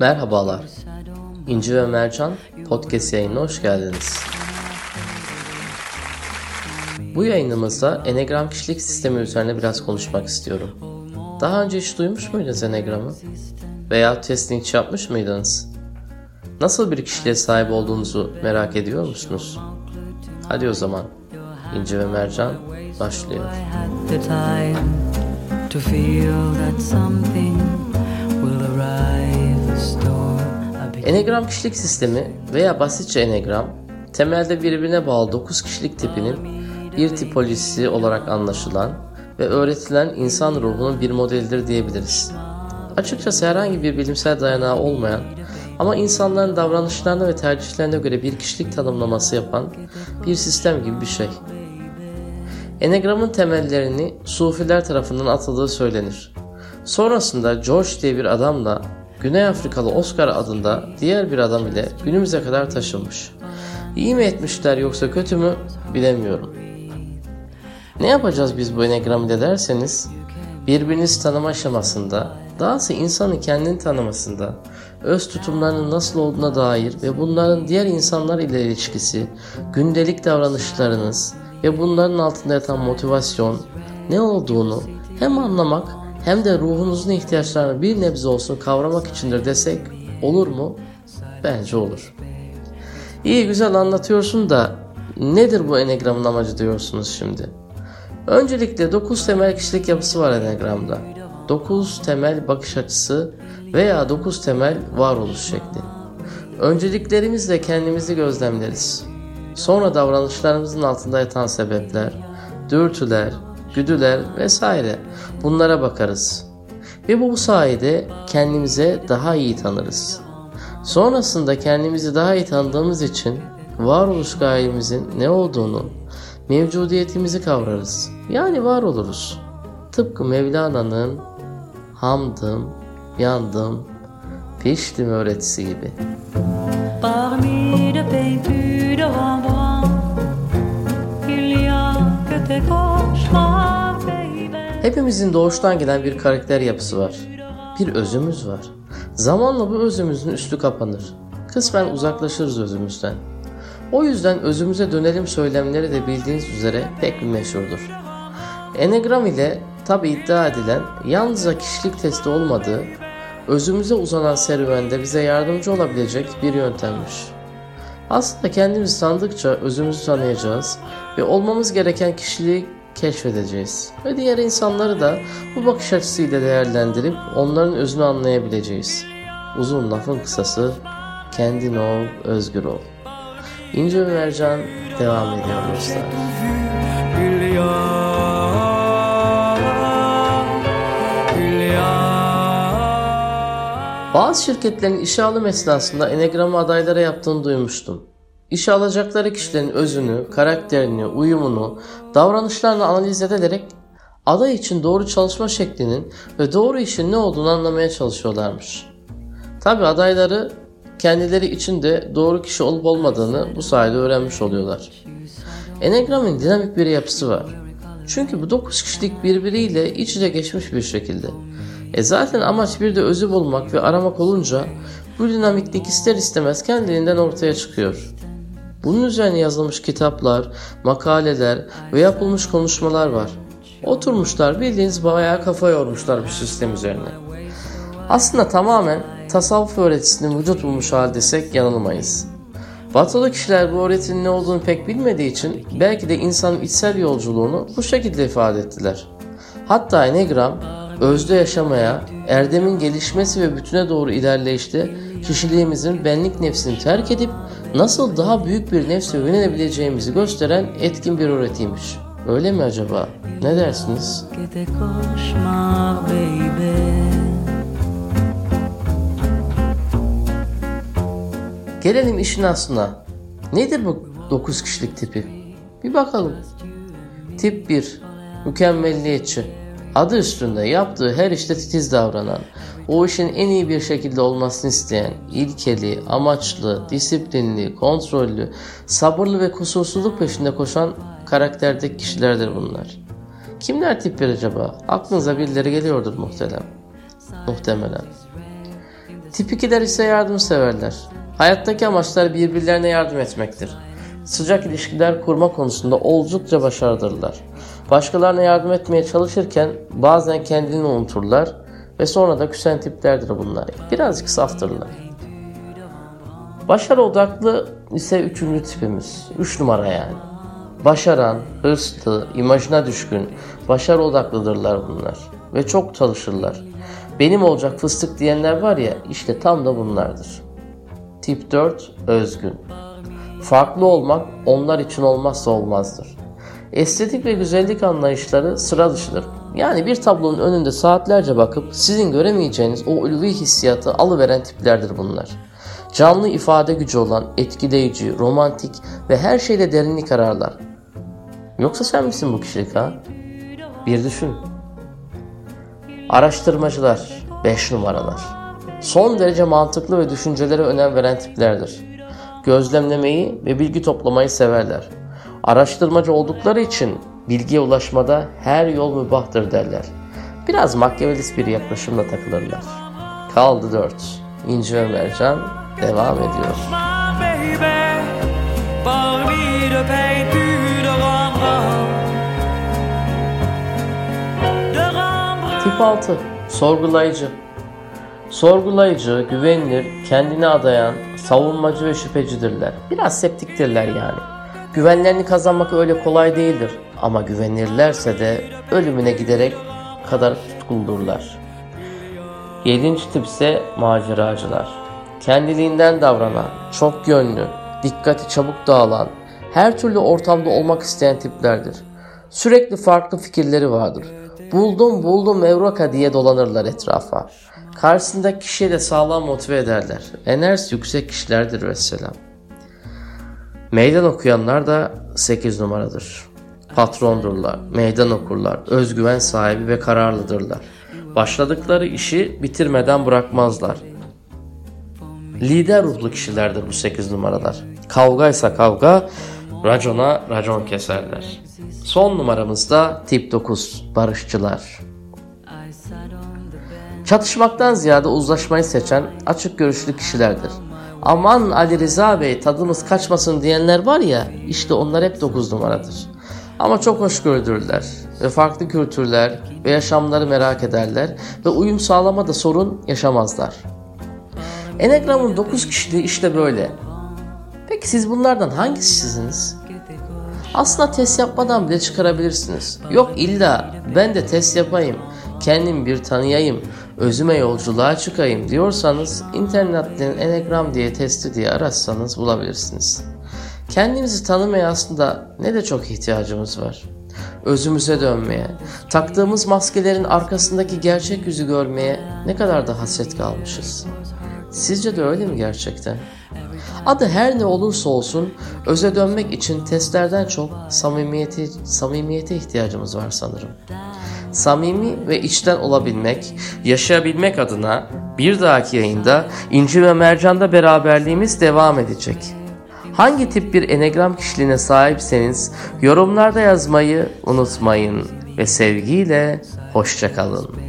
Merhabalar. İnci ve Mercan podcast yayınına hoş geldiniz. Bu yayınımızda Enegram kişilik sistemi üzerine biraz konuşmak istiyorum. Daha önce hiç duymuş muydunuz Enegram'ı? Veya testini hiç yapmış mıydınız? Nasıl bir kişiliğe sahip olduğunuzu merak ediyor musunuz? Hadi o zaman İnci ve Mercan başlıyor. Enegram kişilik sistemi veya basitçe enegram temelde birbirine bağlı 9 kişilik tipinin bir tipolojisi olarak anlaşılan ve öğretilen insan ruhunun bir modelidir diyebiliriz. Açıkçası herhangi bir bilimsel dayanağı olmayan ama insanların davranışlarına ve tercihlerine göre bir kişilik tanımlaması yapan bir sistem gibi bir şey. Enegram'ın temellerini Sufiler tarafından atıldığı söylenir. Sonrasında George diye bir adamla Güney Afrikalı Oscar adında diğer bir adam ile günümüze kadar taşınmış. İyi mi etmişler yoksa kötü mü bilemiyorum. Ne yapacağız biz bu enegramı ile derseniz birbirinizi tanıma aşamasında dahası insanı kendini tanımasında öz tutumlarının nasıl olduğuna dair ve bunların diğer insanlar ile ilişkisi, gündelik davranışlarınız ve bunların altında yatan motivasyon ne olduğunu hem anlamak hem de ruhunuzun ihtiyaçlarını bir nebze olsun kavramak içindir desek olur mu? Bence olur. İyi güzel anlatıyorsun da nedir bu enegramın amacı diyorsunuz şimdi. Öncelikle 9 temel kişilik yapısı var enegramda. 9 temel bakış açısı veya 9 temel varoluş şekli. Önceliklerimizle kendimizi gözlemleriz. Sonra davranışlarımızın altında yatan sebepler, dürtüler, güdüler vesaire bunlara bakarız. Ve bu sayede kendimize daha iyi tanırız. Sonrasında kendimizi daha iyi tanıdığımız için varoluş gayemizin ne olduğunu, mevcudiyetimizi kavrarız. Yani var oluruz. Tıpkı Mevlana'nın hamdım, yandım, piştim öğretisi gibi. Parmi de pays il Hepimizin doğuştan gelen bir karakter yapısı var. Bir özümüz var. Zamanla bu özümüzün üstü kapanır. Kısmen uzaklaşırız özümüzden. O yüzden özümüze dönelim söylemleri de bildiğiniz üzere pek bir meşhurdur. Enegram ile tabi iddia edilen yalnızca kişilik testi olmadığı, özümüze uzanan serüvende bize yardımcı olabilecek bir yöntemmiş. Aslında kendimizi tanıdıkça özümüzü tanıyacağız ve olmamız gereken kişiliği keşfedeceğiz. Ve diğer insanları da bu bakış açısıyla değerlendirip onların özünü anlayabileceğiz. Uzun lafın kısası kendin ol, özgür ol. İnce ve devam ediyor dostlar. Bazı şirketlerin işe alım esnasında enegramı adaylara yaptığını duymuştum. İşe alacakları kişilerin özünü, karakterini, uyumunu, davranışlarını analiz ederek aday için doğru çalışma şeklinin ve doğru işin ne olduğunu anlamaya çalışıyorlarmış. Tabi adayları kendileri için de doğru kişi olup olmadığını bu sayede öğrenmiş oluyorlar. Enegram'ın dinamik bir yapısı var. Çünkü bu 9 kişilik birbiriyle iç içe geçmiş bir şekilde. E zaten amaç bir de özü bulmak ve aramak olunca bu dinamiklik ister istemez kendiliğinden ortaya çıkıyor. Bunun üzerine yazılmış kitaplar, makaleler ve yapılmış konuşmalar var. Oturmuşlar bildiğiniz bayağı kafa yormuşlar bu sistem üzerine. Aslında tamamen tasavvuf öğretisinin vücut bulmuş hal desek yanılmayız. Batılı kişiler bu öğretinin ne olduğunu pek bilmediği için belki de insanın içsel yolculuğunu bu şekilde ifade ettiler. Hatta Enegram, özde yaşamaya, erdemin gelişmesi ve bütüne doğru ilerleyişte kişiliğimizin benlik nefsini terk edip nasıl daha büyük bir nefse yönelebileceğimizi gösteren etkin bir öğretiymiş. Öyle mi acaba? Ne dersiniz? Gelelim işin aslına. Nedir bu 9 kişilik tipi? Bir bakalım. Tip 1. Mükemmelliyetçi. Adı üstünde yaptığı her işte titiz davranan, o işin en iyi bir şekilde olmasını isteyen, ilkeli, amaçlı, disiplinli, kontrollü, sabırlı ve kusursuzluk peşinde koşan karakterdeki kişilerdir bunlar. Kimler tip 1 acaba? Aklınıza birileri geliyordur muhtemelen. Muhtemelen. Tip 2'ler ise yardımseverler. Hayattaki amaçlar birbirlerine yardım etmektir. Sıcak ilişkiler kurma konusunda oldukça başarılıdırlar. Başkalarına yardım etmeye çalışırken bazen kendini unuturlar ve sonra da küsen tiplerdir bunlar. Birazcık saftırlar. Başarı odaklı ise üçüncü tipimiz. Üç numara yani. Başaran, hırslı, imajına düşkün, başarı odaklıdırlar bunlar. Ve çok çalışırlar. Benim olacak fıstık diyenler var ya işte tam da bunlardır. Tip 4 özgün. Farklı olmak onlar için olmazsa olmazdır. Estetik ve güzellik anlayışları sıra dışıdır. Yani bir tablonun önünde saatlerce bakıp sizin göremeyeceğiniz o ulvi hissiyatı alıveren tiplerdir bunlar. Canlı ifade gücü olan, etkileyici, romantik ve her şeyde derinlik ararlar. Yoksa sen misin bu kişilik ha? Bir düşün. Araştırmacılar, 5 numaralar. Son derece mantıklı ve düşüncelere önem veren tiplerdir. Gözlemlemeyi ve bilgi toplamayı severler. Araştırmacı oldukları için bilgiye ulaşmada her yol mübahtır derler. Biraz makyavelist bir yaklaşımla takılırlar. Kaldı 4. İnci ve Mercan devam ediyor. Tip 6. Sorgulayıcı. Sorgulayıcı, güvenilir, kendine adayan, savunmacı ve şüphecidirler. Biraz septiktirler yani. Güvenlerini kazanmak öyle kolay değildir. Ama güvenirlerse de ölümüne giderek kadar tutkuldurlar. Yedinci tip ise maceracılar. Kendiliğinden davranan, çok yönlü, dikkati çabuk dağılan, her türlü ortamda olmak isteyen tiplerdir. Sürekli farklı fikirleri vardır. Buldum buldum Evraka diye dolanırlar etrafa. Karşısındaki kişiyi de sağlam motive ederler. Enerjisi yüksek kişilerdir vesselam. Meydan okuyanlar da 8 numaradır. Patrondurlar, meydan okurlar, özgüven sahibi ve kararlıdırlar. Başladıkları işi bitirmeden bırakmazlar. Lider ruhlu kişilerdir bu 8 numaralar. Kavgaysa kavga, racona racon keserler. Son numaramızda tip 9, barışçılar. Çatışmaktan ziyade uzlaşmayı seçen açık görüşlü kişilerdir. Aman Ali Rıza Bey tadımız kaçmasın diyenler var ya işte onlar hep 9 numaradır. Ama çok hoşgörülürler ve farklı kültürler ve yaşamları merak ederler ve uyum sağlamada sorun yaşamazlar. Enegram'ın 9 kişiliği işte böyle. Peki siz bunlardan hangisisiniz? Aslında test yapmadan bile çıkarabilirsiniz. Yok illa ben de test yapayım, kendim bir tanıyayım, özüme yolculuğa çıkayım diyorsanız internetten Enegram diye testi diye aratsanız bulabilirsiniz. Kendimizi tanımaya aslında ne de çok ihtiyacımız var. Özümüze dönmeye, taktığımız maskelerin arkasındaki gerçek yüzü görmeye ne kadar da hasret kalmışız. Sizce de öyle mi gerçekten? Adı her ne olursa olsun öze dönmek için testlerden çok samimiyete, samimiyete ihtiyacımız var sanırım. Samimi ve içten olabilmek, yaşayabilmek adına bir dahaki yayında İnci ve Mercan'da beraberliğimiz devam edecek. Hangi tip bir enegram kişiliğine sahipseniz yorumlarda yazmayı unutmayın ve sevgiyle hoşçakalın.